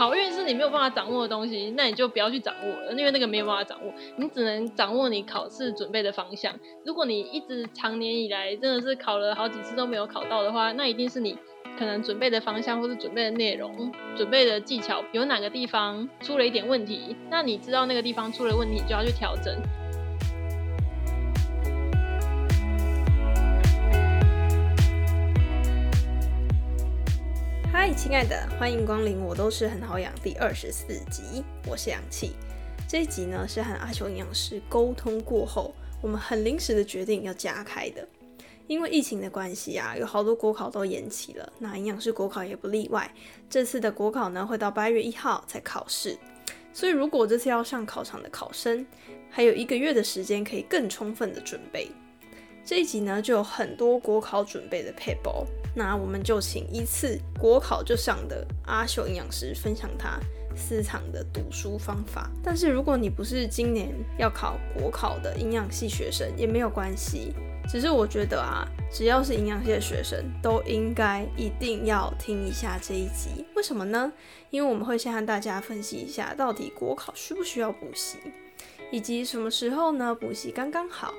好运是你没有办法掌握的东西，那你就不要去掌握了，因为那个没有办法掌握，你只能掌握你考试准备的方向。如果你一直长年以来真的是考了好几次都没有考到的话，那一定是你可能准备的方向或是准备的内容、准备的技巧有哪个地方出了一点问题。那你知道那个地方出了问题，就要去调整。嗨，亲爱的，欢迎光临，我都是很好养第二十四集，我是氧气。这一集呢是和阿修营养师沟通过后，我们很临时的决定要加开的。因为疫情的关系啊，有好多国考都延期了，那营养师国考也不例外。这次的国考呢会到八月一号才考试，所以如果这次要上考场的考生，还有一个月的时间可以更充分的准备。这一集呢就有很多国考准备的 paper。那我们就请一次国考就上的阿秀营养师分享他私藏的读书方法。但是如果你不是今年要考国考的营养系学生，也没有关系。只是我觉得啊，只要是营养系的学生，都应该一定要听一下这一集。为什么呢？因为我们会先和大家分析一下，到底国考需不需要补习，以及什么时候呢补习刚刚好。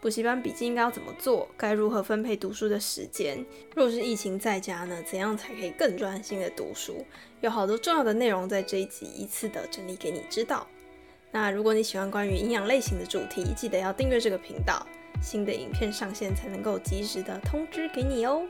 补习班笔记应该要怎么做？该如何分配读书的时间？若是疫情在家呢？怎样才可以更专心的读书？有好多重要的内容在这一集一次的整理给你知道。那如果你喜欢关于营养类型的主题，记得要订阅这个频道，新的影片上线才能够及时的通知给你哦。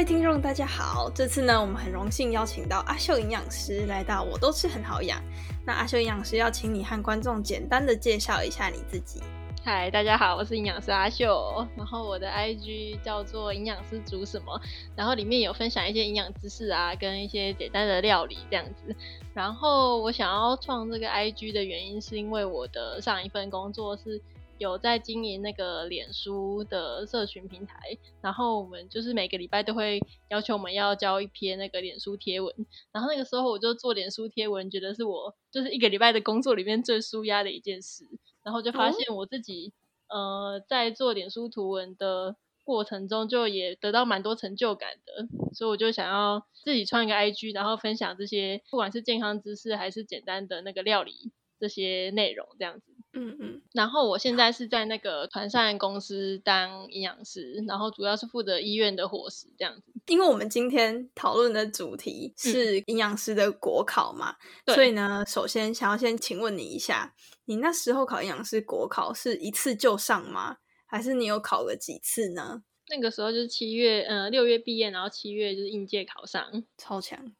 位听众，大家好！这次呢，我们很荣幸邀请到阿秀营养师来到我都吃很好养。那阿秀营养师要请你和观众简单的介绍一下你自己。嗨，大家好，我是营养师阿秀。然后我的 IG 叫做营养师煮什么，然后里面有分享一些营养知识啊，跟一些简单的料理这样子。然后我想要创这个 IG 的原因，是因为我的上一份工作是。有在经营那个脸书的社群平台，然后我们就是每个礼拜都会要求我们要交一篇那个脸书贴文，然后那个时候我就做脸书贴文，觉得是我就是一个礼拜的工作里面最舒压的一件事，然后就发现我自己呃在做脸书图文的过程中，就也得到蛮多成就感的，所以我就想要自己创一个 IG，然后分享这些不管是健康知识还是简单的那个料理这些内容这样子。嗯嗯，然后我现在是在那个团膳公司当营养师，然后主要是负责医院的伙食这样子。因为我们今天讨论的主题是营养师的国考嘛，所以呢，首先想要先请问你一下，你那时候考营养师国考是一次就上吗？还是你有考了几次呢？那个时候就是七月，呃，六月毕业，然后七月就是应届考上，超强。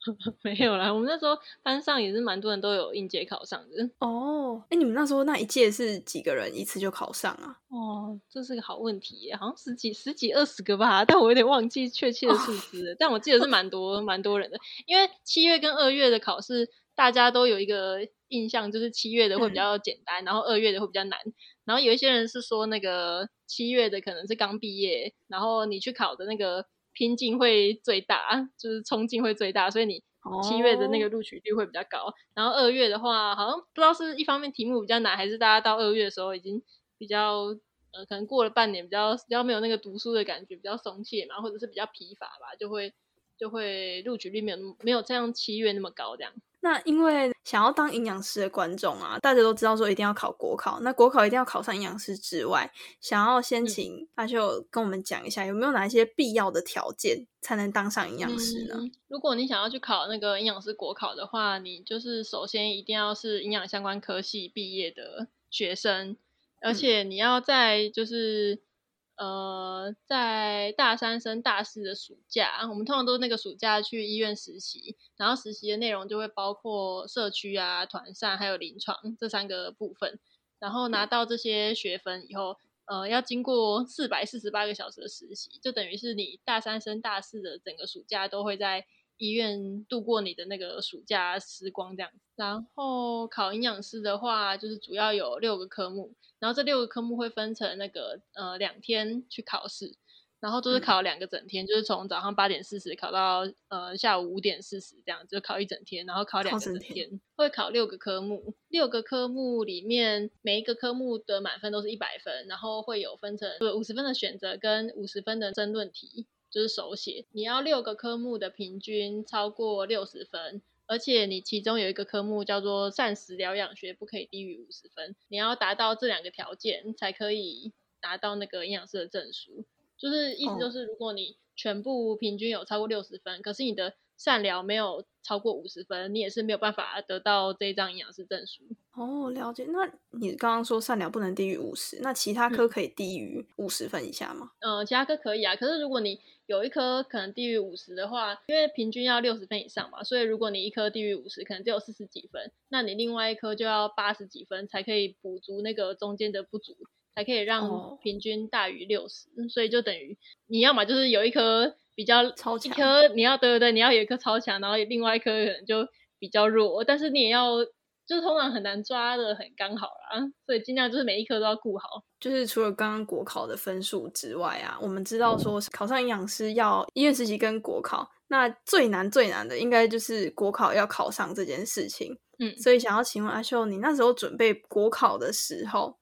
没有啦，我们那时候班上也是蛮多人都有应届考上的哦。哎，你们那时候那一届是几个人一次就考上啊？哦，这是个好问题，好像十几、十几、二十个吧，但我有点忘记确切的数字。但我记得是蛮多、蛮多人的，因为七月跟二月的考试，大家都有一个印象，就是七月的会比较简单，然后二月的会比较难。然后有一些人是说，那个七月的可能是刚毕业，然后你去考的那个。拼劲会最大，就是冲劲会最大，所以你七月的那个录取率会比较高。然后二月的话，好像不知道是一方面题目比较难，还是大家到二月的时候已经比较呃，可能过了半年，比较比较没有那个读书的感觉，比较松懈嘛，或者是比较疲乏吧，就会就会录取率没有没有这样七月那么高这样。那因为想要当营养师的观众啊，大家都知道说一定要考国考，那国考一定要考上营养师之外，想要先请阿秀跟我们讲一下，有没有哪一些必要的条件才能当上营养师呢？如果你想要去考那个营养师国考的话，你就是首先一定要是营养相关科系毕业的学生，而且你要在就是。呃，在大三升大四的暑假，我们通常都是那个暑假去医院实习，然后实习的内容就会包括社区啊、团膳还有临床这三个部分。然后拿到这些学分以后，呃，要经过四百四十八个小时的实习，就等于是你大三升大四的整个暑假都会在医院度过你的那个暑假时光这样。然后考营养师的话，就是主要有六个科目。然后这六个科目会分成那个呃两天去考试，然后都是考两个整天，就是从早上八点四十考到呃下午五点四十这样，就考一整天，然后考两个整天，会考六个科目，六个科目里面每一个科目的满分都是一百分，然后会有分成五十分的选择跟五十分的争论题，就是手写，你要六个科目的平均超过六十分。而且你其中有一个科目叫做膳食疗养学，不可以低于五十分。你要达到这两个条件，才可以拿到那个营养师的证书。就是意思就是，如果你全部平均有超过六十分，可是你的善疗没有超过五十分，你也是没有办法得到这一张营养师证书。哦，了解。那你刚刚说善疗不能低于五十，那其他科可以低于五十分以下吗？嗯，其他科可以啊。可是如果你有一科可能低于五十的话，因为平均要六十分以上嘛，所以如果你一科低于五十，可能只有四十几分，那你另外一科就要八十几分才可以补足那个中间的不足，才可以让平均大于六十。所以就等于你要么就是有一科比较超强，一科你要对对对，你要有一科超强，然后另外一科可能就比较弱，但是你也要。就是通常很难抓的很刚好啦，所以尽量就是每一科都要顾好。就是除了刚刚国考的分数之外啊，我们知道说考上营养师要医院实习跟国考，那最难最难的应该就是国考要考上这件事情。嗯，所以想要请问阿秀，你那时候准备国考的时候，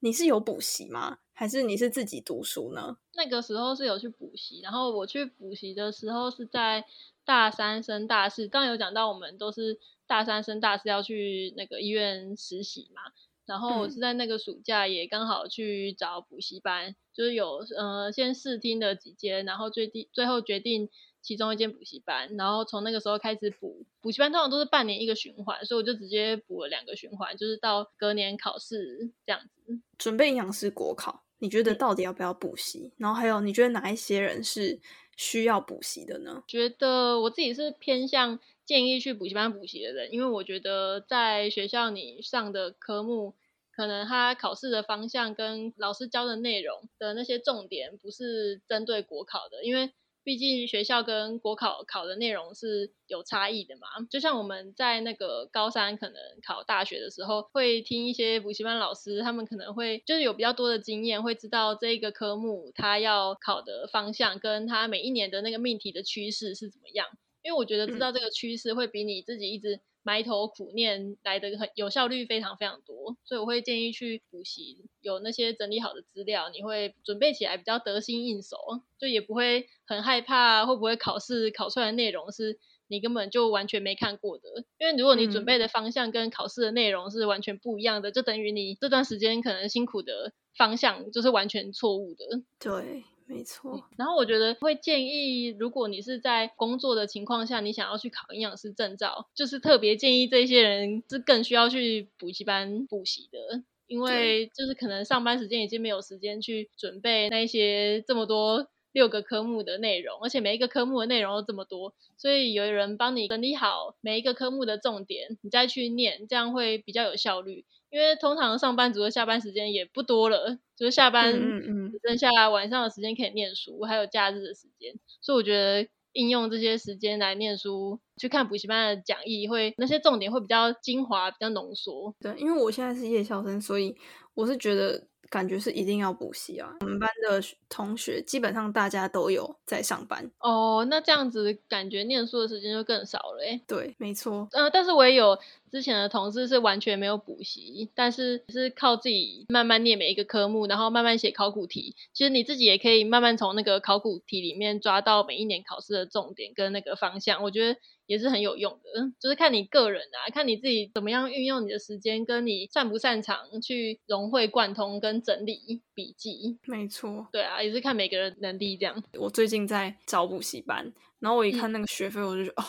你是有补习吗？还是你是自己读书呢？那个时候是有去补习，然后我去补习的时候是在大三升大四，刚刚有讲到我们都是。大三升大四要去那个医院实习嘛，然后我是在那个暑假也刚好去找补习班，就是有呃先试听的几间，然后最低最后决定其中一间补习班，然后从那个时候开始补补习班，通常都是半年一个循环，所以我就直接补了两个循环，就是到隔年考试这样子。准备营养师国考，你觉得到底要不要补习？然后还有你觉得哪一些人是需要补习的呢？觉得我自己是偏向。建议去补习班补习的人，因为我觉得在学校你上的科目，可能他考试的方向跟老师教的内容的那些重点不是针对国考的，因为毕竟学校跟国考考的内容是有差异的嘛。就像我们在那个高三可能考大学的时候，会听一些补习班老师，他们可能会就是有比较多的经验，会知道这一个科目它要考的方向，跟它每一年的那个命题的趋势是怎么样。因为我觉得知道这个趋势会比你自己一直埋头苦念来的很有效率非常非常多，所以我会建议去补习，有那些整理好的资料，你会准备起来比较得心应手，就也不会很害怕会不会考试考出来的内容是你根本就完全没看过的。因为如果你准备的方向跟考试的内容是完全不一样的，就等于你这段时间可能辛苦的方向就是完全错误的。对。没错，然后我觉得会建议，如果你是在工作的情况下，你想要去考营养师证照，就是特别建议这些人是更需要去补习班补习的，因为就是可能上班时间已经没有时间去准备那些这么多六个科目的内容，而且每一个科目的内容都这么多，所以有人帮你整理好每一个科目的重点，你再去念，这样会比较有效率。因为通常上班族的下班时间也不多了，就是下班只剩下晚上的时间可以念书，还有假日的时间，所以我觉得应用这些时间来念书，去看补习班的讲义，会那些重点会比较精华，比较浓缩。对，因为我现在是夜校生，所以我是觉得。感觉是一定要补习啊！我们班的同学基本上大家都有在上班哦，那这样子感觉念书的时间就更少了诶。对，没错。呃，但是我也有之前的同事是完全没有补习，但是是靠自己慢慢念每一个科目，然后慢慢写考古题。其实你自己也可以慢慢从那个考古题里面抓到每一年考试的重点跟那个方向。我觉得。也是很有用的，就是看你个人啊，看你自己怎么样运用你的时间，跟你擅不擅长去融会贯通跟整理笔记。没错，对啊，也是看每个人能力这样。我最近在找补习班，然后我一看那个学费，我就觉得哦，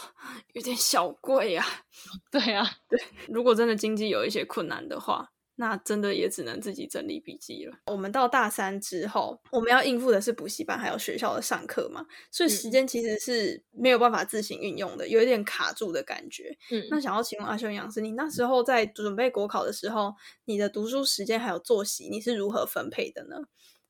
有点小贵啊。对啊，对，如果真的经济有一些困难的话。那真的也只能自己整理笔记了。我们到大三之后，我们要应付的是补习班还有学校的上课嘛，所以时间其实是没有办法自行运用的，有一点卡住的感觉。嗯，那想要请问阿修营养师，你那时候在准备国考的时候，你的读书时间还有作息，你是如何分配的呢？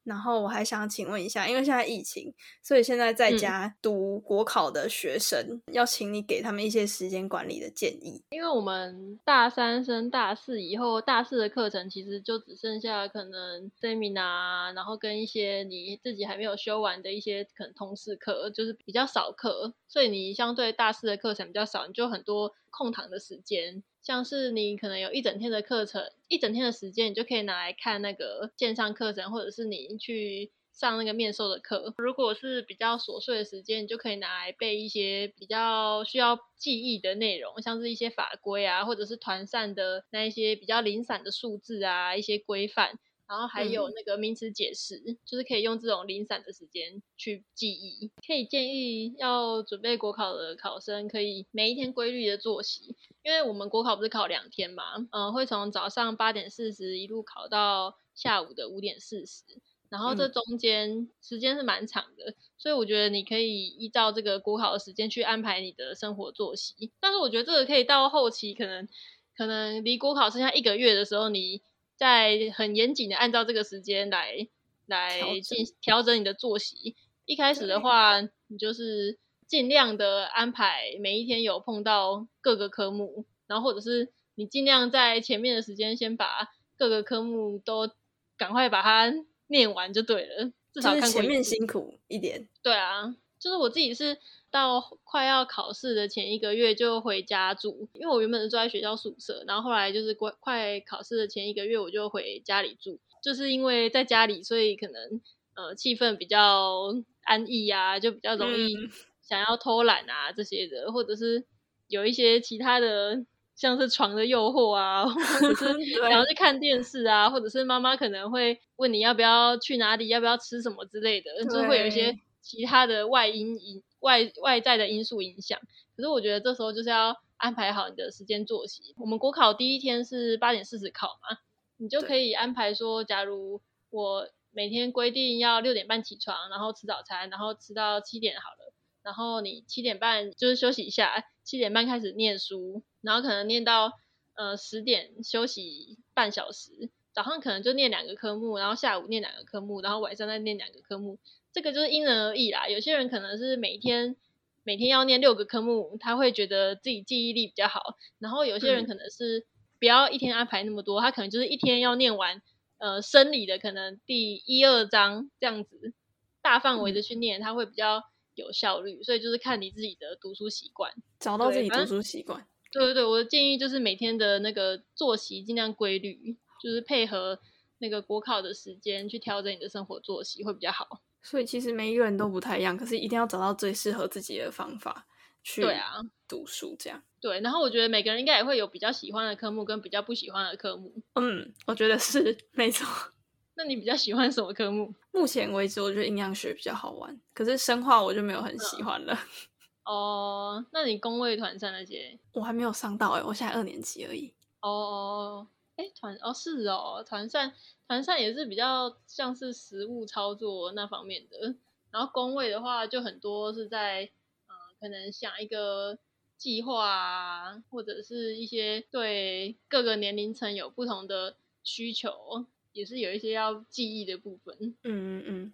然后我还想请问一下，因为现在疫情，所以现在在家读国考的学生，要请你给他们一些时间管理的建议。因为我们大三升大四以后，大四的课程其实就只剩下可能 seminar，然后跟一些你自己还没有修完的一些可能通识课，就是比较少课，所以你相对大四的课程比较少，你就很多空堂的时间。像是你可能有一整天的课程，一整天的时间，你就可以拿来看那个线上课程，或者是你去上那个面授的课。如果是比较琐碎的时间，你就可以拿来背一些比较需要记忆的内容，像是一些法规啊，或者是团扇的那一些比较零散的数字啊，一些规范。然后还有那个名词解释，就是可以用这种零散的时间去记忆。可以建议要准备国考的考生，可以每一天规律的作息，因为我们国考不是考两天嘛，嗯，会从早上八点四十一路考到下午的五点四十，然后这中间时间是蛮长的，所以我觉得你可以依照这个国考的时间去安排你的生活作息。但是我觉得这个可以到后期，可能可能离国考剩下一个月的时候，你。在很严谨的按照这个时间来来进调整你的作息。一开始的话，你就是尽量的安排每一天有碰到各个科目，然后或者是你尽量在前面的时间先把各个科目都赶快把它念完就对了。至少看前面辛苦一点。对啊，就是我自己是。到快要考试的前一个月就回家住，因为我原本是住在学校宿舍，然后后来就是快快考试的前一个月我就回家里住，就是因为在家里，所以可能呃气氛比较安逸啊，就比较容易想要偷懒啊这些的，或者是有一些其他的像是床的诱惑啊，或者是 想要去看电视啊，或者是妈妈可能会问你要不要去哪里，要不要吃什么之类的，就是会有一些其他的外因因。外外在的因素影响，可是我觉得这时候就是要安排好你的时间作息。我们国考第一天是八点四十考嘛，你就可以安排说，假如我每天规定要六点半起床，然后吃早餐，然后吃到七点好了，然后你七点半就是休息一下，七点半开始念书，然后可能念到呃十点休息半小时，早上可能就念两个科目，然后下午念两个科目，然后晚上再念两个科目。这个就是因人而异啦，有些人可能是每天每天要念六个科目，他会觉得自己记忆力比较好。然后有些人可能是不要一天安排那么多，他可能就是一天要念完呃生理的可能第一二章这样子，大范围的去念，他会比较有效率。所以就是看你自己的读书习惯，找到自己读书习惯。对对对，我的建议就是每天的那个作息尽量规律，就是配合那个国考的时间去调整你的生活作息会比较好。所以其实每一个人都不太一样，可是一定要找到最适合自己的方法去对啊读书这样。对，然后我觉得每个人应该也会有比较喜欢的科目跟比较不喜欢的科目。嗯，我觉得是没错。那你比较喜欢什么科目？目前为止，我觉得营养学比较好玩，可是生化我就没有很喜欢了。哦，那你工位团战那些，我还没有上到哎，我现在二年级而已。哦。哎，团哦是哦，团扇团扇也是比较像是实物操作那方面的，然后工位的话就很多是在嗯可能想一个计划啊，或者是一些对各个年龄层有不同的需求，也是有一些要记忆的部分。嗯嗯嗯。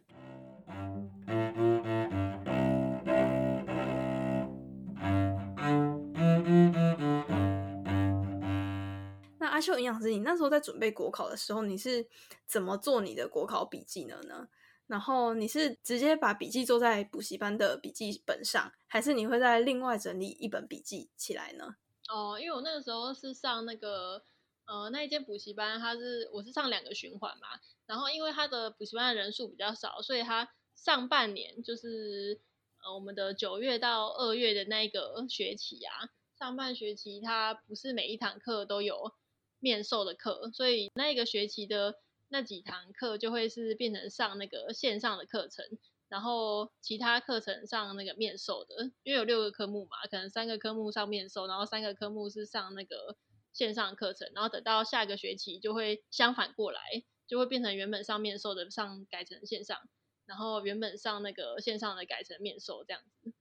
秀营养师，你那时候在准备国考的时候，你是怎么做你的国考笔记的呢？然后你是直接把笔记做在补习班的笔记本上，还是你会在另外整理一本笔记起来呢？哦，因为我那个时候是上那个呃那一间补习班，它是我是上两个循环嘛，然后因为它的补习班的人数比较少，所以它上半年就是呃我们的九月到二月的那个学期啊，上半学期它不是每一堂课都有。面授的课，所以那个学期的那几堂课就会是变成上那个线上的课程，然后其他课程上那个面授的，因为有六个科目嘛，可能三个科目上面授，然后三个科目是上那个线上课程，然后等到下个学期就会相反过来，就会变成原本上面授的上改成线上，然后原本上那个线上的改成面授这样子，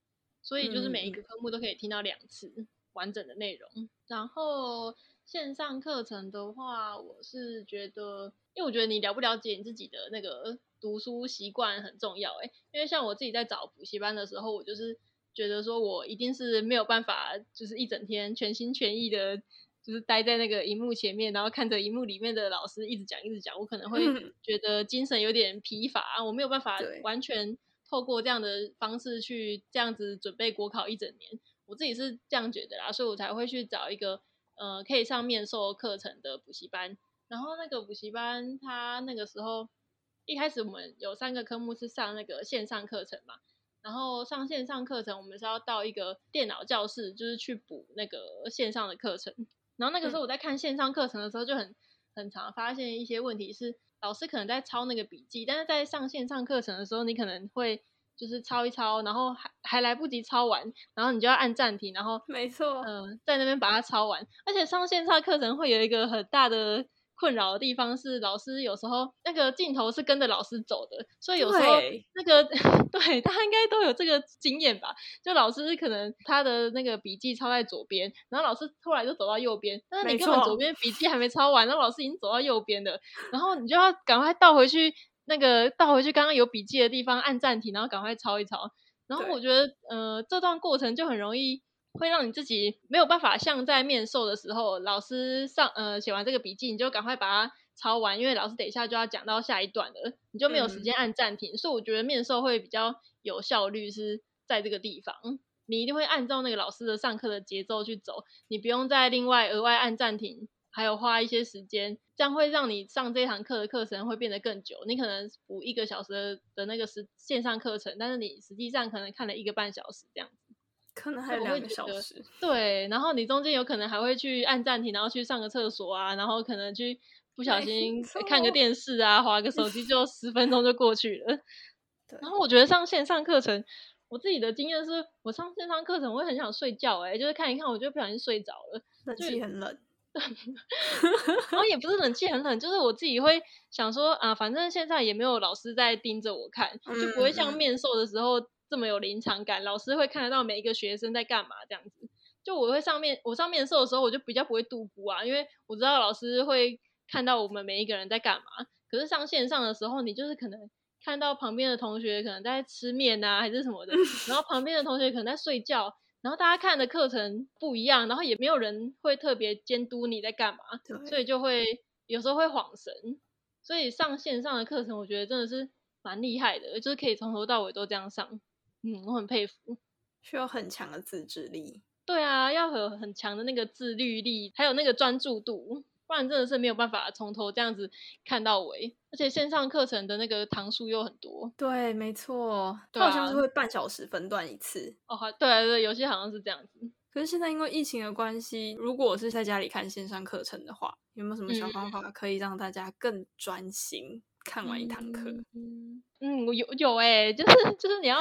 所以就是每一个科目都可以听到两次完整的内容，然后。线上课程的话，我是觉得，因为我觉得你了不了解你自己的那个读书习惯很重要。哎，因为像我自己在找补习班的时候，我就是觉得说我一定是没有办法，就是一整天全心全意的，就是待在那个荧幕前面，然后看着荧幕里面的老师一直讲一直讲，我可能会觉得精神有点疲乏，我没有办法完全透过这样的方式去这样子准备国考一整年。我自己是这样觉得啦，所以我才会去找一个。呃，可以上面授课程的补习班，然后那个补习班，他那个时候一开始我们有三个科目是上那个线上课程嘛，然后上线上课程，我们是要到一个电脑教室，就是去补那个线上的课程。然后那个时候我在看线上课程的时候，就很很常发现一些问题是，老师可能在抄那个笔记，但是在上线上课程的时候，你可能会。就是抄一抄，然后还还来不及抄完，然后你就要按暂停，然后 没错，嗯，在那边把它抄完。而且上线上课程会有一个很大的困扰的地方是，老师有时候那个镜头是跟着老师走的，所以有时候那个 对大家应该都有这个经验吧？就老师可能他的那个笔记抄在左边，然后老师突然就走到右边，但是你根本左边笔记还没抄完，然后老师已经走到右边了，然后你就要赶快倒回去。那个倒回去刚刚有笔记的地方按暂停，然后赶快抄一抄。然后我觉得，呃，这段过程就很容易会让你自己没有办法像在面授的时候，老师上呃写完这个笔记，你就赶快把它抄完，因为老师等一下就要讲到下一段了，你就没有时间按暂停。所以我觉得面授会比较有效率是在这个地方，你一定会按照那个老师的上课的节奏去走，你不用再另外额外按暂停。还有花一些时间，这样会让你上这堂课的课程会变得更久。你可能补一个小时的那个时线上课程，但是你实际上可能看了一个半小时这样子，可能还有两个小时。对，然后你中间有可能还会去按暂停，然后去上个厕所啊，然后可能去 不小心看个电视啊，划个手机，就十分钟就过去了。然后我觉得上线上课程，我自己的经验是我上线上课程我会很想睡觉，哎，就是看一看我就不小心睡着了，冷气很冷。然后也不是冷气很冷，就是我自己会想说啊，反正现在也没有老师在盯着我看，就不会像面授的时候这么有临场感。老师会看得到每一个学生在干嘛这样子。就我会上面我上面授的时候，我就比较不会度孤啊，因为我知道老师会看到我们每一个人在干嘛。可是上线上的时候，你就是可能看到旁边的同学可能在吃面啊，还是什么的，然后旁边的同学可能在睡觉。然后大家看的课程不一样，然后也没有人会特别监督你在干嘛，所以就会有时候会晃神。所以上线上的课程，我觉得真的是蛮厉害的，就是可以从头到尾都这样上。嗯，我很佩服，需要很强的自制力。对啊，要有很强的那个自律力，还有那个专注度。不然真的是没有办法从头这样子看到尾，而且线上课程的那个堂数又很多。对，没错，它好像是会半小时分段一次。哦，好，对对，有些好像是这样子。可是现在因为疫情的关系，如果我是在家里看线上课程的话，有没有什么小方法可以让大家更专心看完一堂课？嗯，我有有哎，就是就是你要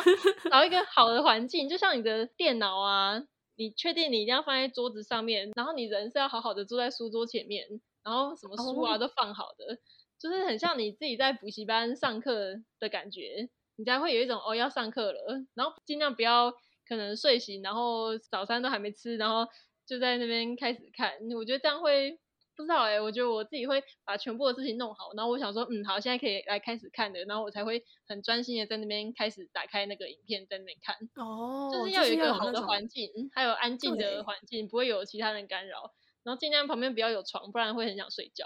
找一个好的环境，就像你的电脑啊。你确定你一定要放在桌子上面，然后你人是要好好的坐在书桌前面，然后什么书啊都放好的，就是很像你自己在补习班上课的感觉，你才会有一种哦要上课了，然后尽量不要可能睡醒，然后早餐都还没吃，然后就在那边开始看，我觉得这样会。不知道哎，我觉得我自己会把全部的事情弄好，然后我想说，嗯，好，现在可以来开始看的，然后我才会很专心的在那边开始打开那个影片在那边看。哦，就是要有一个好的环境，还有安静的环境，不会有其他人干扰，然后尽量旁边不要有床，不然会很想睡觉。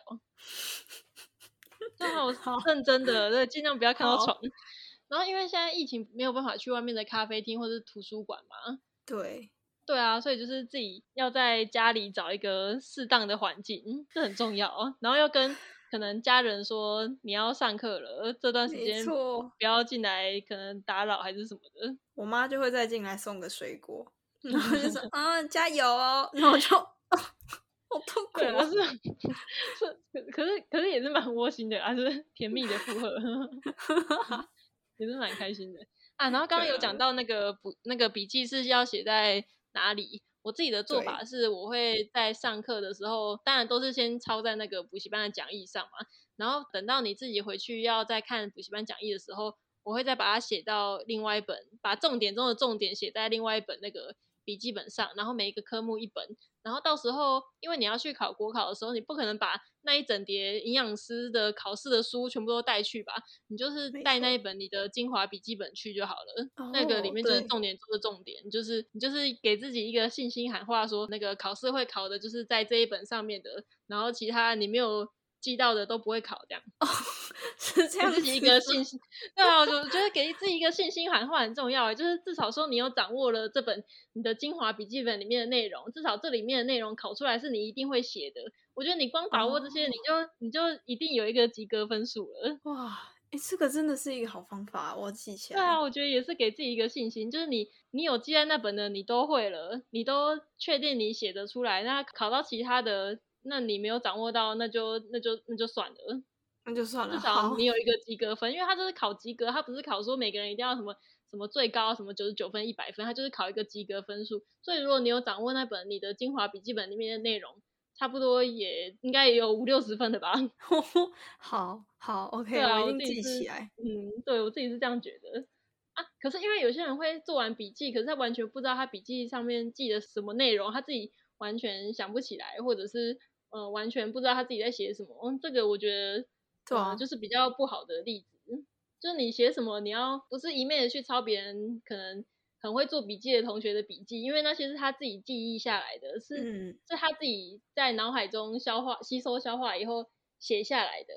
正好认真的，对，尽量不要看到床。然后因为现在疫情没有办法去外面的咖啡厅或者图书馆嘛，对。对啊，所以就是自己要在家里找一个适当的环境，这很重要。然后要跟可能家人说你要上课了，这段时间不要进来，可能打扰还是什么的。我妈就会再进来送个水果，然后就说 啊加油哦，然后就 好痛苦啊，是是，可是可是也是蛮窝心的，还是甜蜜的附和，也是蛮开心的啊。然后刚刚有讲到那个补那个笔记是要写在。哪里？我自己的做法是，我会在上课的时候，当然都是先抄在那个补习班的讲义上嘛。然后等到你自己回去要再看补习班讲义的时候，我会再把它写到另外一本，把重点中的重点写在另外一本那个笔记本上。然后每一个科目一本，然后到时候因为你要去考国考的时候，你不可能把那一整叠营养师的考试的书全部都带去吧？你就是带那一本你的精华笔记本去就好了。那个里面就是重点中的重点，就是你就是给自己一个信心喊话，说那个考试会考的就是在这一本上面的，然后其他你没有。记到的都不会考，这样哦，是这样自己一个信心。对啊，我觉得给自己一个信心喊话很重要就是至少说你有掌握了这本你的精华笔记本里面的内容，至少这里面的内容考出来是你一定会写的。我觉得你光把握这些，你就你就一定有一个及格分数了。哇，哎，这个真的是一个好方法，我记起来。对啊，我觉得也是给自己一个信心，就是你你有记在那本的，你都会了，你都确定你写得出来，那考到其他的。那你没有掌握到，那就那就那就算了，那就算了。至少你有一个及格分，因为他就是考及格，他不是考说每个人一定要什么什么最高什么九十九分一百分，他就是考一个及格分数。所以如果你有掌握那本你的精华笔记本里面的内容，差不多也应该也有五六十分的吧。好好，OK，我一定记起来。嗯，对我自己是这样觉得啊。可是因为有些人会做完笔记，可是他完全不知道他笔记上面记的什么内容，他自己完全想不起来，或者是。呃，完全不知道他自己在写什么，嗯，这个我觉得，对啊，就是比较不好的例子。就是你写什么，你要不是一昧的去抄别人可能很会做笔记的同学的笔记，因为那些是他自己记忆下来的，是是他自己在脑海中消化、吸收、消化以后写下来的。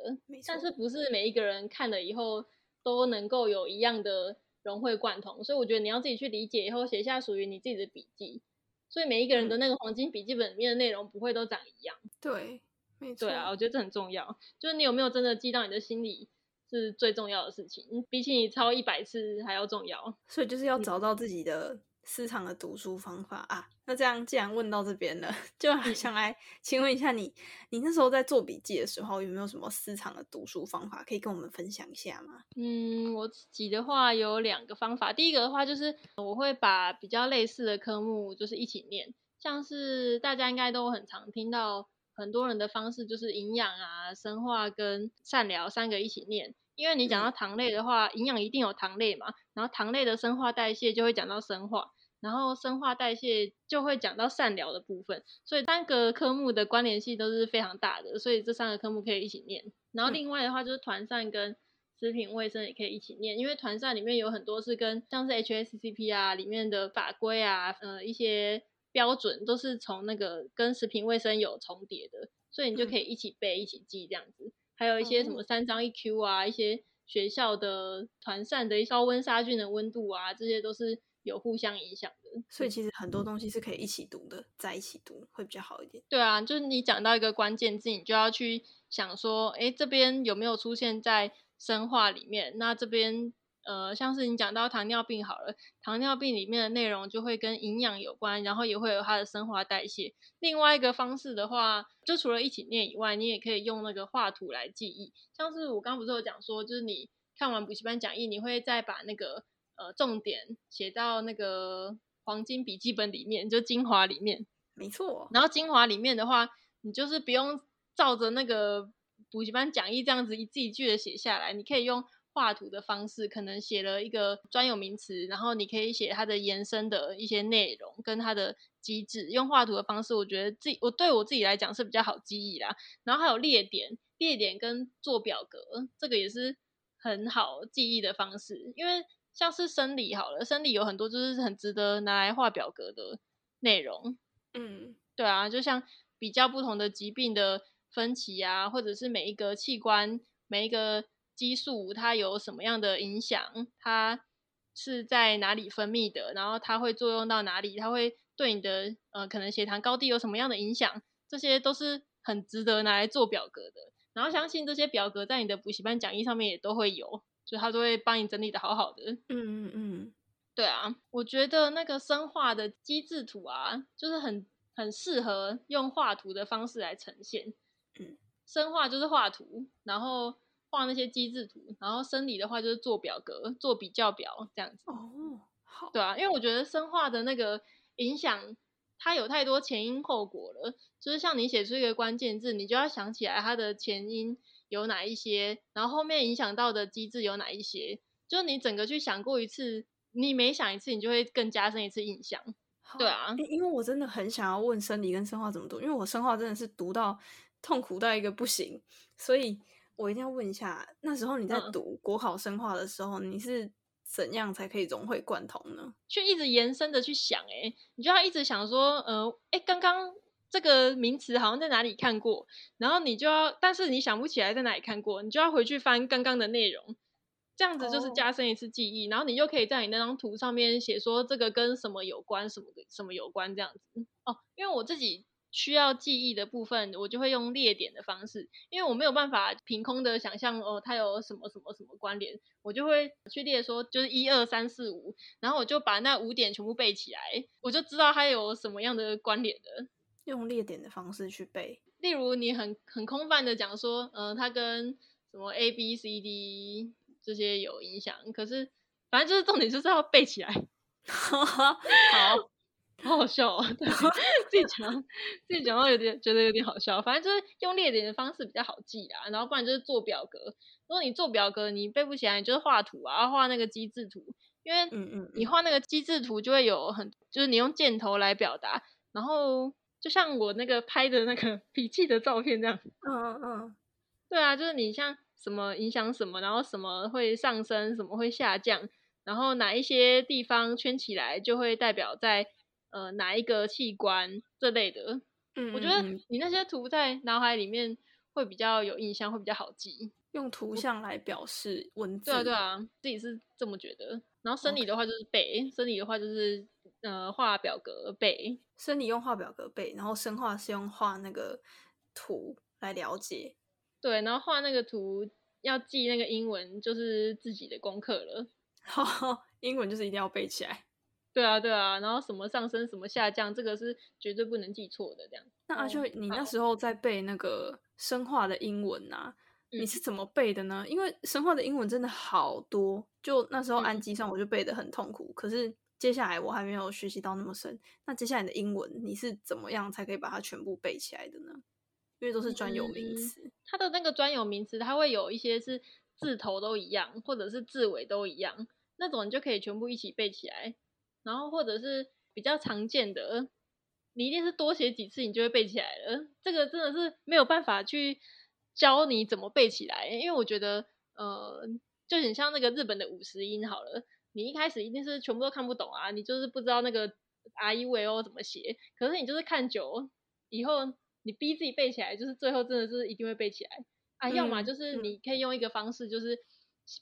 但是不是每一个人看了以后都能够有一样的融会贯通，所以我觉得你要自己去理解以后写下属于你自己的笔记。所以每一个人的那个黄金笔记本里面的内容不会都长一样。对，没错。对啊，我觉得这很重要。就是你有没有真的记到你的心里，是最重要的事情，比起你抄一百次还要重要。所以就是要找到自己的。私藏的读书方法啊，那这样既然问到这边了，就想来请问一下你，你那时候在做笔记的时候有没有什么私藏的读书方法可以跟我们分享一下吗？嗯，我自己的话有两个方法，第一个的话就是我会把比较类似的科目就是一起念，像是大家应该都很常听到很多人的方式就是营养啊、生化跟善疗三个一起念。因为你讲到糖类的话，营养一定有糖类嘛，然后糖类的生化代谢就会讲到生化，然后生化代谢就会讲到善疗的部分，所以三个科目的关联性都是非常大的，所以这三个科目可以一起念。然后另外的话就是团膳跟食品卫生也可以一起念，因为团膳里面有很多是跟像是 HACCP 啊里面的法规啊，呃一些标准都是从那个跟食品卫生有重叠的，所以你就可以一起背一起记这样子。还有一些什么三张一 Q 啊，一些学校的团扇的高温杀菌的温度啊，这些都是有互相影响的。所以其实很多东西是可以一起读的，在一起读会比较好一点。对啊，就是你讲到一个关键字，你就要去想说，哎，这边有没有出现在生化里面？那这边。呃，像是你讲到糖尿病好了，糖尿病里面的内容就会跟营养有关，然后也会有它的生化代谢。另外一个方式的话，就除了一起念以外，你也可以用那个画图来记忆。像是我刚不是有讲说，就是你看完补习班讲义，你会再把那个呃重点写到那个黄金笔记本里面，就精华里面。没错。然后精华里面的话，你就是不用照着那个补习班讲义这样子一字一句的写下来，你可以用。画图的方式可能写了一个专有名词，然后你可以写它的延伸的一些内容跟它的机制。用画图的方式，我觉得自己我对我自己来讲是比较好记忆啦。然后还有列点，列点跟做表格，这个也是很好记忆的方式。因为像是生理好了，生理有很多就是很值得拿来画表格的内容。嗯，对啊，就像比较不同的疾病的分歧啊，或者是每一个器官每一个。激素它有什么样的影响？它是在哪里分泌的？然后它会作用到哪里？它会对你的呃可能血糖高低有什么样的影响？这些都是很值得拿来做表格的。然后相信这些表格在你的补习班讲义上面也都会有，就他都会帮你整理的好好的。嗯嗯嗯，对啊，我觉得那个生化的机制图啊，就是很很适合用画图的方式来呈现。嗯，生化就是画图，然后。画那些机制图，然后生理的话就是做表格、做比较表这样子。哦，好，对啊，因为我觉得生化的那个影响，它有太多前因后果了。就是像你写出一个关键字，你就要想起来它的前因有哪一些，然后后面影响到的机制有哪一些。就你整个去想过一次，你每想一次，你就会更加深一次印象。对啊，因为我真的很想要问生理跟生化怎么读，因为我生化真的是读到痛苦到一个不行，所以我一定要问一下，那时候你在读国考生化的时候，你是怎样才可以融会贯通呢？就一直延伸的去想，哎，你就要一直想说，呃，哎，刚刚这个名词好像在哪里看过，然后你就要，但是你想不起来在哪里看过，你就要回去翻刚刚的内容。这样子就是加深一次记忆，然后你就可以在你那张图上面写说这个跟什么有关，什么什么有关这样子哦。因为我自己需要记忆的部分，我就会用列点的方式，因为我没有办法凭空的想象哦，它有什么什么什么关联，我就会去列说就是一二三四五，然后我就把那五点全部背起来，我就知道它有什么样的关联的。用列点的方式去背，例如你很很空泛的讲说，嗯，它跟什么 A B C D。这些有影响，可是反正就是重点就是要背起来。好，好好笑啊！自己讲，自己讲到有点觉得有点好笑。反正就是用列点的方式比较好记啊，然后不然就是做表格。如果你做表格你背不起来，你就是画图啊，画那个机制图。因为嗯嗯，你画那个机制图就会有很，就是你用箭头来表达，然后就像我那个拍的那个 笔记的照片这样。嗯嗯嗯，对啊，就是你像。什么影响什么，然后什么会上升，什么会下降，然后哪一些地方圈起来就会代表在呃哪一个器官这类的。嗯，我觉得你那些图在脑海里面会比较有印象，会比较好记。用图像来表示文字。对啊，对啊，自己是这么觉得。然后生理的话就是背，生理的话就是呃画表格背。生理用画表格背，然后生化是用画那个图来了解。对，然后画那个图要记那个英文，就是自己的功课了。英文就是一定要背起来。对啊，对啊，然后什么上升，什么下降，这个是绝对不能记错的。这样。那阿秀，你那时候在背那个生化的英文啊，你是怎么背的呢？因为生化的英文真的好多，就那时候按机上我就背的很痛苦。可是接下来我还没有学习到那么深。那接下来的英文你是怎么样才可以把它全部背起来的呢？因为都是专有名词，它的那个专有名词，它会有一些是字头都一样，或者是字尾都一样，那种你就可以全部一起背起来。然后或者是比较常见的，你一定是多写几次，你就会背起来了。这个真的是没有办法去教你怎么背起来，因为我觉得，呃，就很像那个日本的五十音好了，你一开始一定是全部都看不懂啊，你就是不知道那个 R E V O 怎么写，可是你就是看久以后。你逼自己背起来，就是最后真的是一定会背起来啊！要么就是你可以用一个方式，就是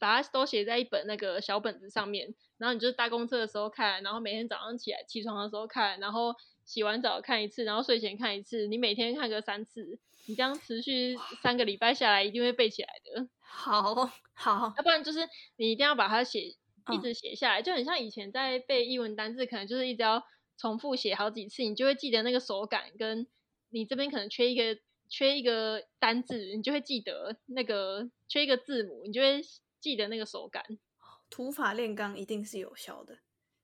把它都写在一本那个小本子上面，然后你就是搭公车的时候看，然后每天早上起来起床的时候看，然后洗完澡看一次，然后睡前看一次，你每天看个三次，你这样持续三个礼拜下来，一定会背起来的。好好，要不然就是你一定要把它写，一直写下来，就很像以前在背英文单字，可能就是一直要重复写好几次，你就会记得那个手感跟。你这边可能缺一个缺一个单字，你就会记得那个缺一个字母，你就会记得那个手感。土法炼钢一定是有效的。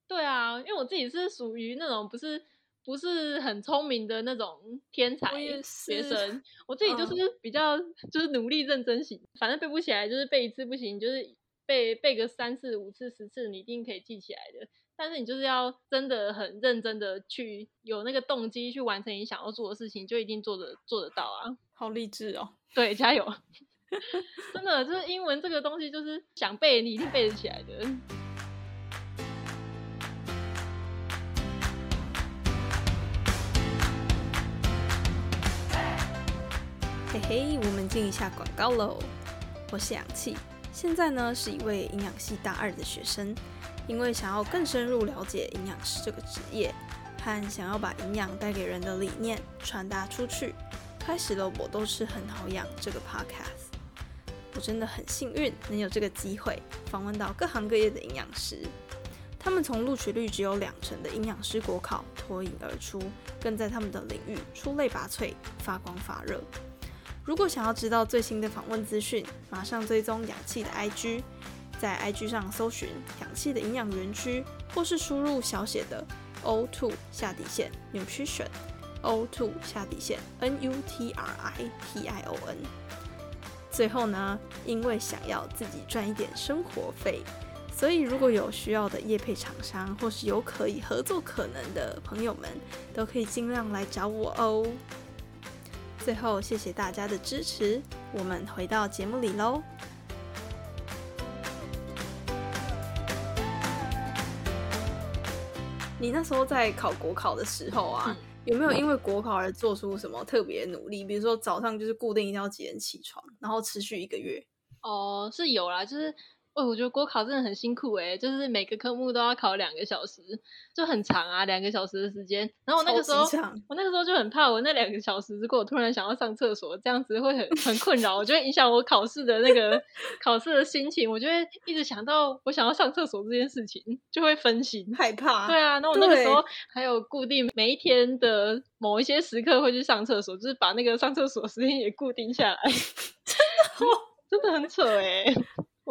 对啊，因为我自己是属于那种不是不是很聪明的那种天才学生，我自己就是比较就是努力认真型，反正背不起来就是背一次不行，就是背背个三次五次十次，你一定可以记起来的。但是你就是要真的很认真的去有那个动机去完成你想要做的事情，就一定做得做得到啊！好励志哦！对，加油！真的就是英文这个东西，就是想背你一定背得起来的。嘿嘿，我们进一下广告喽！我是氧气，现在呢是一位营养系大二的学生。因为想要更深入了解营养师这个职业，和想要把营养带给人的理念传达出去，开始了我都是很好养这个 podcast。我真的很幸运能有这个机会访问到各行各业的营养师，他们从录取率只有两成的营养师国考脱颖而出，更在他们的领域出类拔萃，发光发热。如果想要知道最新的访问资讯，马上追踪氧气的 IG。在 IG 上搜寻“氧气的营养园区”，或是输入小写的 O two 下底线 nutrition o to 下底线 N U T R I T I O N。最后呢，因为想要自己赚一点生活费，所以如果有需要的业配厂商，或是有可以合作可能的朋友们，都可以尽量来找我哦。最后，谢谢大家的支持，我们回到节目里喽。你那时候在考国考的时候啊，有没有因为国考而做出什么特别努力？比如说早上就是固定一定要几点起床，然后持续一个月？哦，是有啦，就是。哦，我觉得国考真的很辛苦哎，就是每个科目都要考两个小时，就很长啊，两个小时的时间。然后我那个时候，我那个时候就很怕，我那两个小时如果我突然想要上厕所，这样子会很很困扰，我就会影响我考试的那个考试的心情，我就会一直想到我想要上厕所这件事情，就会分心害怕。对啊，那我那个时候还有固定每一天的某一些时刻会去上厕所，就是把那个上厕所时间也固定下来。真的，真的很扯哎。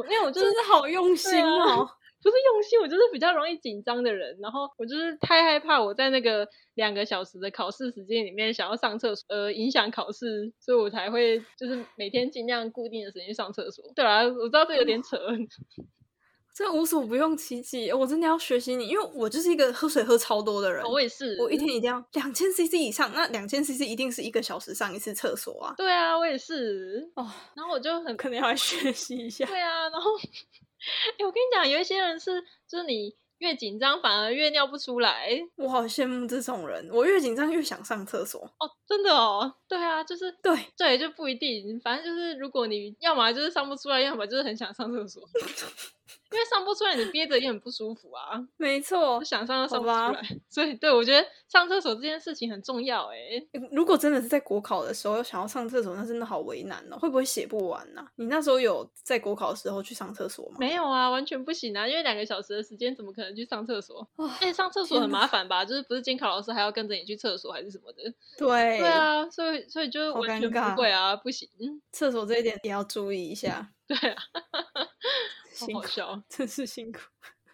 因为我就是好用心哦，不是用心，我就是比较容易紧张的人，然后我就是太害怕我在那个两个小时的考试时间里面想要上厕所，呃，影响考试，所以我才会就是每天尽量固定的时间上厕所。对啊，我知道这有点扯。这无所不用其极，我真的要学习你，因为我就是一个喝水喝超多的人。我也是，我一天一定要两千 CC 以上，那两千 CC 一定是一个小时上一次厕所啊。对啊，我也是。哦，然后我就很 可能要来学习一下。对啊，然后，哎，我跟你讲，有一些人是，就是你。越紧张反而越尿不出来，我好羡慕这种人。我越紧张越想上厕所。哦，真的哦，对啊，就是对对，就不一定。反正就是如果你要么就是上不出来，要么就是很想上厕所。因为上不出来，你憋着也很不舒服啊。没错，想上又上不出来，所以对我觉得上厕所这件事情很重要。哎，如果真的是在国考的时候想要上厕所，那真的好为难哦。会不会写不完呢？你那时候有在国考的时候去上厕所吗？没有啊，完全不行啊，因为两个小时的时间，怎么可能去上厕所？哎，上厕所很麻烦吧？就是不是监考老师还要跟着你去厕所还是什么的？对，对啊，所以所以就完全不会啊，不行。厕所这一点也要注意一下。对啊。好笑，真是辛苦。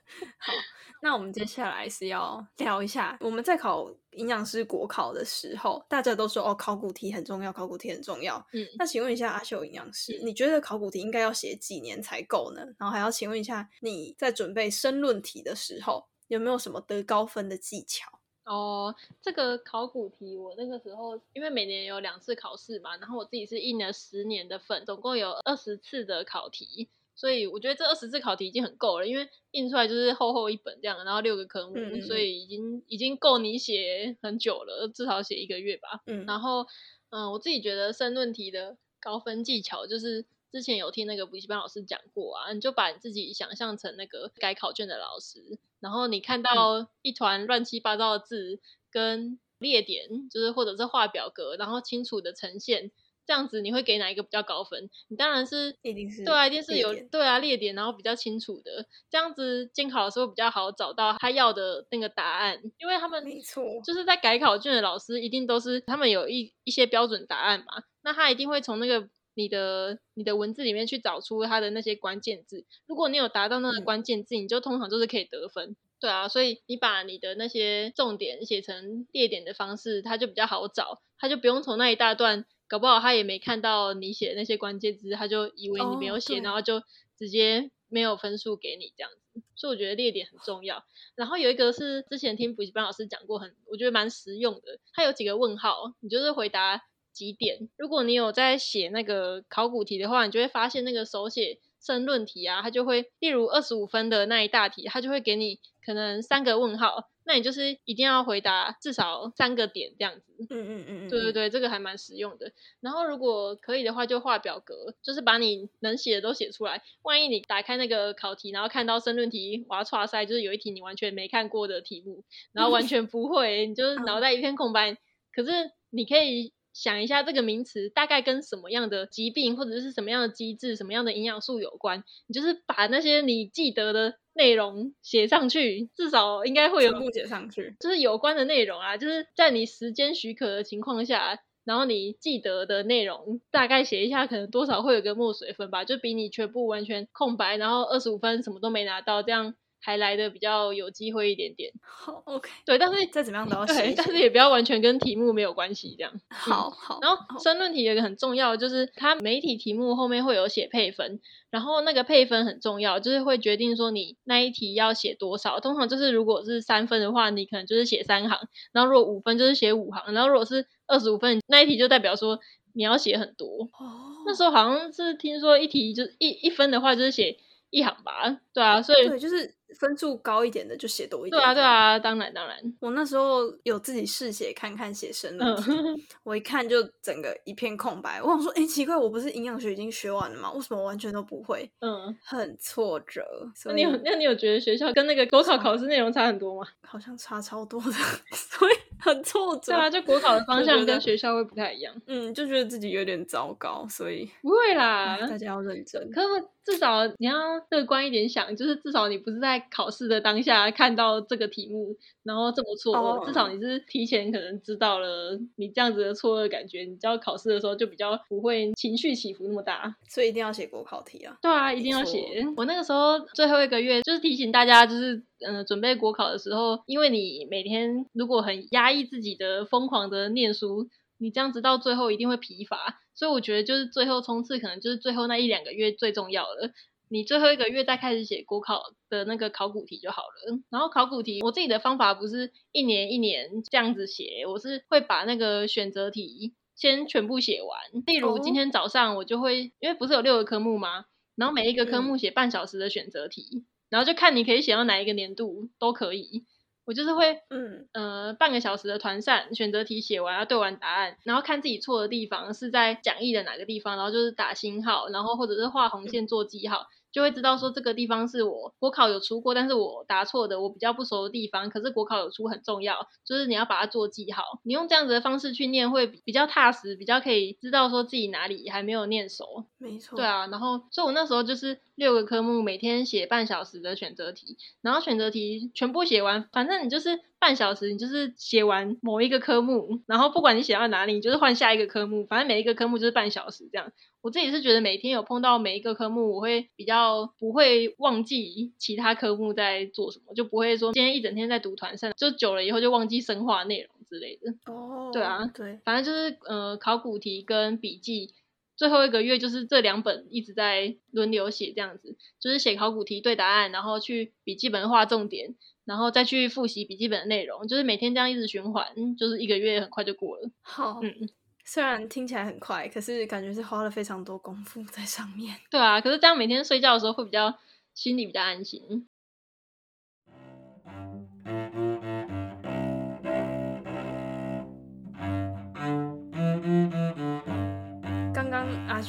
好，那我们接下来是要聊一下，我们在考营养师国考的时候，大家都说哦，考古题很重要，考古题很重要。嗯，那请问一下阿秀营养师，你觉得考古题应该要写几年才够呢？然后还要请问一下，你在准备申论题的时候，有没有什么得高分的技巧？哦，这个考古题，我那个时候因为每年有两次考试嘛，然后我自己是印了十年的份，总共有二十次的考题。所以我觉得这二十字考题已经很够了，因为印出来就是厚厚一本这样，然后六个科目，所以已经已经够你写很久了，至少写一个月吧。嗯，然后嗯，我自己觉得申论题的高分技巧就是之前有听那个补习班老师讲过啊，你就把你自己想象成那个改考卷的老师，然后你看到一团乱七八糟的字跟列点，就是或者是画表格，然后清楚的呈现。这样子你会给哪一个比较高分？你当然是一定是对啊，一定是有对啊列点，然后比较清楚的，这样子监考的时候比较好找到他要的那个答案，因为他们没错，就是在改考卷的老师一定都是他们有一一些标准答案嘛，那他一定会从那个你的你的文字里面去找出他的那些关键字，如果你有达到那个关键字，你就通常就是可以得分。对啊，所以你把你的那些重点写成列点的方式，他就比较好找，他就不用从那一大段。搞不好他也没看到你写的那些关键字，他就以为你没有写，然后就直接没有分数给你这样子。所以我觉得列点很重要。然后有一个是之前听补习班老师讲过，很我觉得蛮实用的。他有几个问号，你就是回答几点。如果你有在写那个考古题的话，你就会发现那个手写申论题啊，他就会例如二十五分的那一大题，他就会给你可能三个问号。那你就是一定要回答至少三个点这样子。嗯嗯嗯，对对对，这个还蛮实用的。然后如果可以的话，就画表格，就是把你能写的都写出来。万一你打开那个考题，然后看到申论题，哇唰塞，就是有一题你完全没看过的题目，然后完全不会，你就是 脑袋一片空白。可是你可以想一下这个名词大概跟什么样的疾病或者是什么样的机制、什么样的营养素有关，你就是把那些你记得的。内容写上去，至少应该会有部写上去，就是有关的内容啊，就是在你时间许可的情况下，然后你记得的内容大概写一下，可能多少会有个墨水分吧，就比你全部完全空白，然后二十五分什么都没拿到，这样还来的比较有机会一点点。好，OK，对，但是再怎么样都要写。但是也不要完全跟题目没有关系这样。好好，然后申论题有一个很重要，就是它每一题题目后面会有写配分，然后那个配分很重要，就是会决定说你那一题要写多少。通常就是如果是三分的话，你可能就是写三行；然后如果五分就是写五行；然后如果是二十五分，那一题就代表说你要写很多。哦，那时候好像是听说一题就是一一分的话就是写一行吧，对啊，所以对，就是分数高一点的就写多一点。对啊对。啊，当然当然，我那时候有自己试写看看写生的，嗯，我一看就整个一片空白。我想说，哎、奇怪，我不是营养学已经学完了吗？为什么完全都不会？嗯，很挫折。所以那你有那你有觉得学校跟那个国考考试内容差很多吗？好像差超多的，所以很挫折。对啊，就国考的方向跟学校会不太一样。嗯，就觉得自己有点糟糕，所以不会啦，大家要认真。可是至少你要乐观一点想，就是至少你不是在考试的当下看到这个题目，然后这么错至少你是提前可能知道了你这样子的错愕感觉，你只要考试的时候就比较不会情绪起伏那么大。所以一定要写国考题啊。对啊，一定要写。我那个时候最后一个月就是提醒大家，就是嗯、呃准备国考的时候，因为你每天如果很压抑自己的疯狂的念书，你这样子到最后一定会疲乏。所以我觉得就是最后冲刺，可能就是最后那一两个月最重要了。你最后一个月再开始写国考的那个考古题就好了。然后考古题，我自己的方法不是一年一年这样子写，我是会把那个选择题先全部写完。例如哦今天早上我就会，因为不是有六个科目吗？然后每一个科嗯目写半小时的选择题，然后就看你可以写到哪一个年度都可以。我就是会嗯，呃半个小时的团扇选择题写完，要对完答案，然后看自己错的地方是在讲义的哪个地方，然后就是打星号，然后或者是画红线做记号，就会知道说这个地方是我国考有出过，但是我答错的，我比较不熟的地方，可是国考有出很重要，就是你要把它做记号。你用这样子的方式去念会比比较踏实，比较可以知道说自己哪里还没有念熟。没错。对，啊，然后所以我那时候就是六个科目，每天写半小时的选择题，然后选择题全部写完，反正你就是半小时，你就是写完某一个科目，然后不管你写到哪里，你就是换下一个科目，反正每一个科目就是半小时这样。我自己是觉得每天有碰到每一个科目，我会比较不会忘记其他科目在做什么，就不会说今天一整天在读团扇，就久了以后就忘记生化内容之类的。哦，对啊对，反正就是呃考古题跟笔记，最后一个月就是这两本一直在轮流写，这样子就是写考古题对答案，然后去笔记本画重点，然后再去复习笔记本的内容，就是每天这样一直循环，就是一个月很快就过了。好。嗯，虽然听起来很快，可是感觉是花了非常多功夫在上面。对啊，可是这样每天睡觉的时候会比较心里比较安心。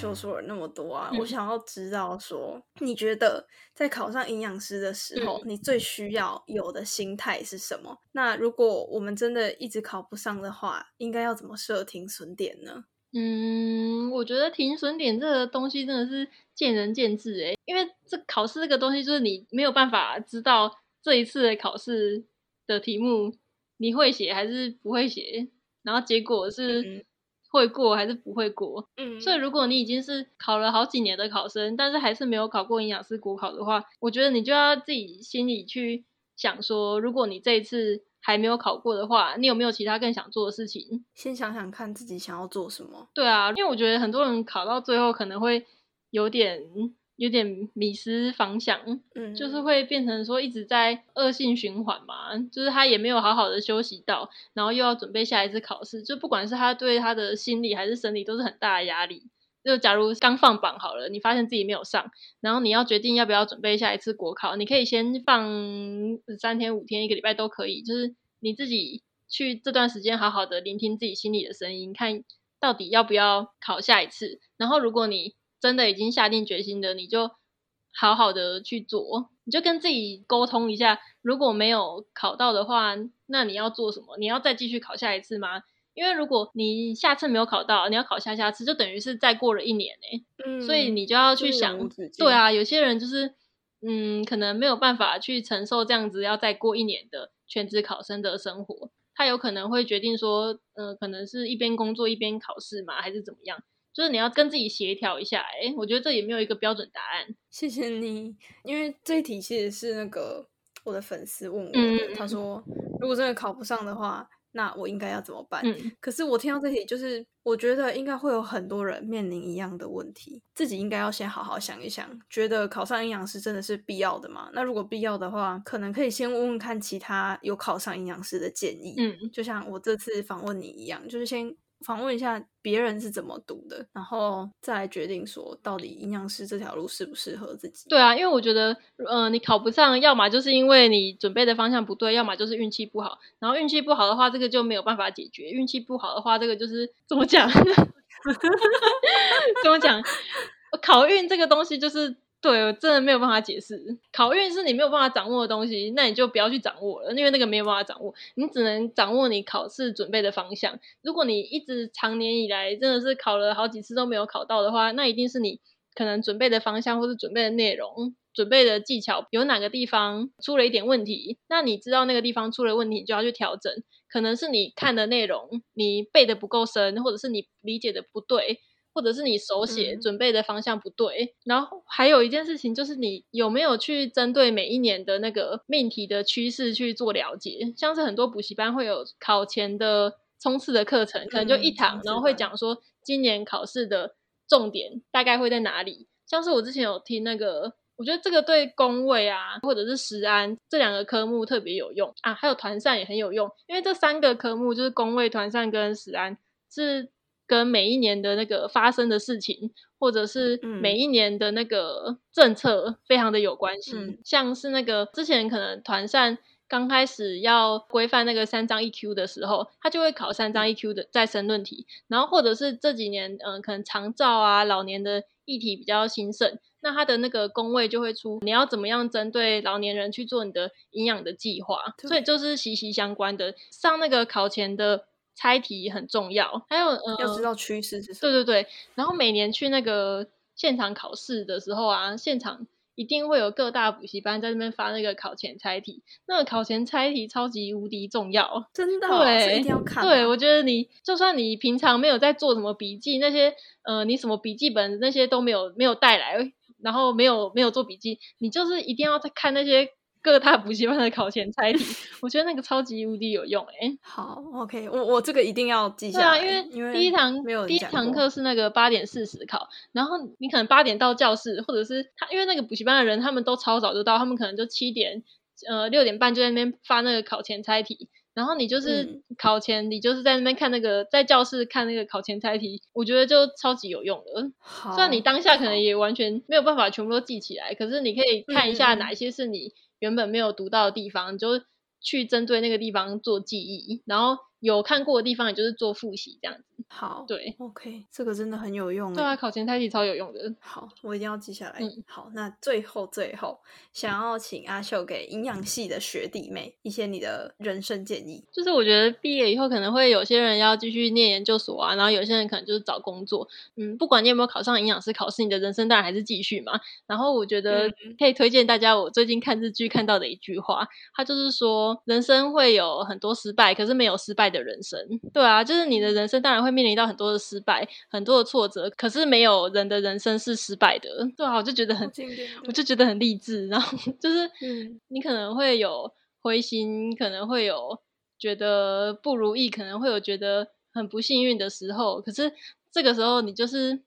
刚阿修说了那么多啊，嗯我想要知道说，你觉得在考上营养师的时候，嗯你最需要有的心态是什么？那如果我们真的一直考不上的话，应该要怎么设停损点呢？嗯，我觉得停损点这个东西真的是见仁见智诶，因为这考试这个东西就是你没有办法知道这一次的考试的题目你会写还是不会写，然后结果是嗯会过还是不会过。嗯所以如果你已经是考了好几年的考生，但是还是没有考过营养师国考的话，我觉得你就要自己心里去想说，如果你这一次还没有考过的话，你有没有其他更想做的事情？先想想看自己想要做什么。对啊，因为我觉得很多人考到最后可能会有点有点迷失方向，嗯，就是会变成说一直在恶性循环嘛，就是他也没有好好的休息到，然后又要准备下一次考试，就不管是他对他的心理还是生理都是很大的压力。就假如刚放榜好了，你发现自己没有上，然后你要决定要不要准备下一次国考，你可以先放三天、五天、一个礼拜都可以，就是你自己去这段时间好好的聆听自己心里的声音，看到底要不要考下一次。然后如果你真的已经下定决心的，你就好好的去做，你就跟自己沟通一下，如果没有考到的话，那你要做什么？你要再继续考下一次吗？因为如果你下次没有考到，你要考下下次，就等于是再过了一年呢、嗯，所以你就要去想对啊，有些人就是嗯，可能没有办法去承受这样子要再过一年的全职考生的生活，他有可能会决定说，呃，可能是一边工作一边考试嘛，还是怎么样？就是你要跟自己协调一下、欸，我觉得这也没有一个标准答案。谢谢你，因为这一题其实是那个我的粉丝问我的，他说如果真的考不上的话。那我应该要怎么办？嗯，可是我听到这题，就是我觉得应该会有很多人面临一样的问题，自己应该要先好好想一想，觉得考上营养师真的是必要的吗？那如果必要的话，可能可以先问问看其他有考上营养师的建议。嗯，就像我这次访问你一样，就是先。访问一下别人是怎么读的，然后再来决定说到底营养师这条路适不适合自己。对啊，因为我觉得，呃，你考不上，要么就是因为你准备的方向不对，要么就是运气不好。然后运气不好的话，这个就没有办法解决；运气不好的话，这个就是怎么讲？怎么讲？考运这个东西就是。对，我真的没有办法解释。考运是你没有办法掌握的东西，那你就不要去掌握了，因为那个没有办法掌握。你只能掌握你考试准备的方向。如果你一直长年以来真的是考了好几次都没有考到的话，那一定是你可能准备的方向或是准备的内容、准备的技巧有哪个地方出了一点问题。那你知道那个地方出了问题，就要去调整。可能是你看的内容你背的不够深，或者是你理解的不对。或者是你手写准备的方向不对，然后还有一件事情就是你有没有去针对每一年的那个命题的趋势去做了解？像是很多补习班会有考前的冲刺的课程，可能就一堂，然后会讲说今年考试的重点大概会在哪里。像是我之前有听那个，我觉得这个对工位啊，或者是实安这两个科目特别有用啊，还有团扇也很有用，因为这三个科目就是工位、团扇跟实安是。跟每一年的那个发生的事情，或者是每一年的那个政策，非常的有关系。像是那个之前可能团扇刚开始要规范那个三张 EQ 的时候，他就会考三张 EQ 的再生论题。然后或者是这几年，嗯，可能长照啊、老年的议题比较兴盛，那他的那个工位就会出，你要怎么样针对老年人去做你的营养的计划。所以就是息息相关的。上那个考前的。猜题很重要，还有呃，要知道趋势是什么。对对对，然后每年去那个现场考试的时候啊，现场一定会有各大补习班在那边发那个考前猜题，那个考前猜题超级无敌重要，真的，对，一定要看。对，我觉得你就算你平常没有在做什么笔记，那些呃，你什么笔记本那些都没有没有带来，然后没有没有做笔记，你就是一定要在看那些。各大补习班的考前猜题，我觉得那个超级无敌有用哎。好，OK，我我这个一定要记下来。对啊，因为第一堂没有第一堂课是那个八点四十考，然后你可能八点到教室，或者是他因为那个补习班的人他们都超早就到，他们可能就七点呃六点半就在那边发那个考前猜题，然后你就是考前你就是在那边看那个在教室看那个考前猜题，我觉得就超级有用的。虽然你当下可能也完全没有办法全部都记起来，可是你可以看一下哪一些是你。原本没有读到的地方，就去针对那个地方做记忆，然后有看过的地方，也就是做复习这样。好，对，OK，这个真的很有用。对啊，考前猜题超有用的。好，我一定要记下来。嗯，好，那最后最后，想要请阿秀给营养系的学弟妹一些你的人生建议。就是我觉得毕业以后可能会有些人要继续念研究所啊，然后有些人可能就是找工作。嗯，不管你有没有考上营养师考试，你的人生当然还是继续嘛。然后我觉得可以推荐大家，我最近看日剧看到的一句话，他就是说，人生会有很多失败，可是没有失败的人生。对啊，就是你的人生当然会。面临到很多的失败，很多的挫折，可是没有人的人生是失败的，对啊，我就觉得很，我就觉得很励志。然后 就是，你可能会有灰心，可能会有觉得不如意，可能会有觉得很不幸运的时候。可是这个时候，你就是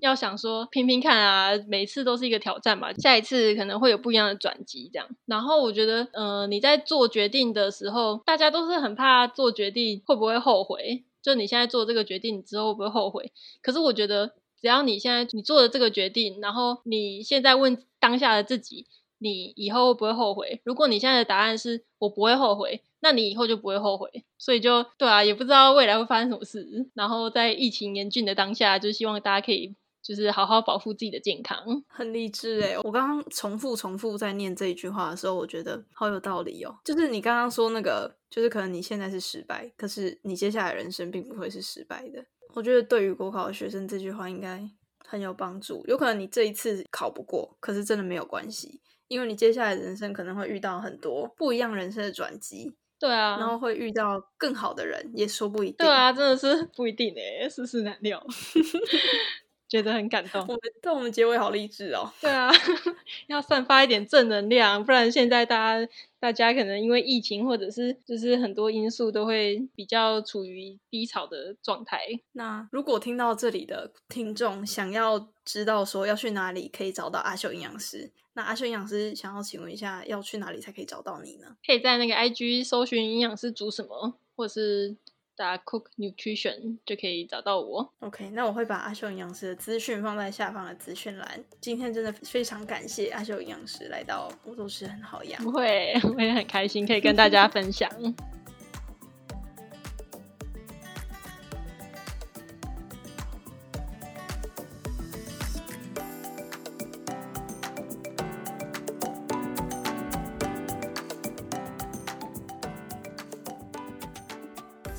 要想说，拼拼看啊，每次都是一个挑战嘛，下一次可能会有不一样的转机，这样。然后我觉得，呃，你在做决定的时候，大家都是很怕做决定会不会后悔。就你现在做这个决定，你之后会不会后悔？可是我觉得，只要你现在你做了这个决定，然后你现在问当下的自己，你以后会不会后悔？如果你现在的答案是我不会后悔，那你以后就不会后悔。所以就对啊，也不知道未来会发生什么事。然后在疫情严峻的当下，就希望大家可以。就是好好保护自己的健康，很励志哎！我刚刚重复重复在念这一句话的时候，我觉得好有道理哦。就是你刚刚说那个，就是可能你现在是失败，可是你接下来人生并不会是失败的。我觉得对于国考的学生，这句话应该很有帮助。有可能你这一次考不过，可是真的没有关系，因为你接下来人生可能会遇到很多不一样人生的转机。对啊，然后会遇到更好的人，也说不一定。对啊，真的是不一定哎，世事难料。觉得很感动。我们但我们结尾好励志哦。对啊，要散发一点正能量，不然现在大家大家可能因为疫情或者是就是很多因素都会比较处于低潮的状态。那如果听到这里的听众想要知道说要去哪里可以找到阿秀营养师，那阿秀营养师想要请问一下，要去哪里才可以找到你呢？可以在那个 IG 搜寻营养师煮什么，或者是。打 Cook Nutrition 就可以找到我。OK，那我会把阿秀营养师的资讯放在下方的资讯栏。今天真的非常感谢阿秀营养师来到，我都是很好养。不会，我也很开心可以跟大家分享。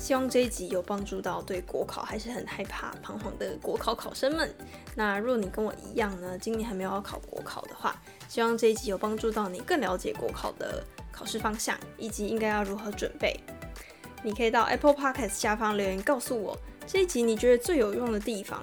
希望这一集有帮助到对国考还是很害怕、彷徨的国考考生们。那若你跟我一样呢，今年还没有要考国考的话，希望这一集有帮助到你更了解国考的考试方向以及应该要如何准备。你可以到 Apple Podcast 下方留言告诉我这一集你觉得最有用的地方。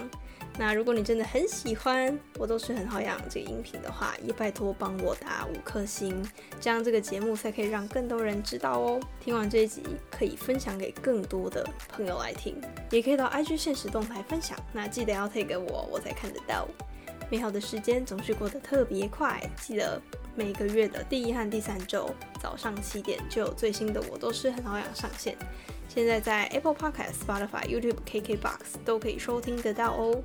那如果你真的很喜欢，我都是很好养这个音频的话，也拜托帮我打五颗星，这样这个节目才可以让更多人知道哦。听完这一集，可以分享给更多的朋友来听，也可以到 IG 现实动态分享。那记得要推给我，我才看得到。美好的时间总是过得特别快，记得每个月的第一和第三周早上七点就有最新的我都是很好养上线。现在在 Apple Podcast、Spotify、YouTube、KKBox 都可以收听得到哦。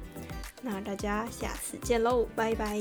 那大家下次见喽，拜拜。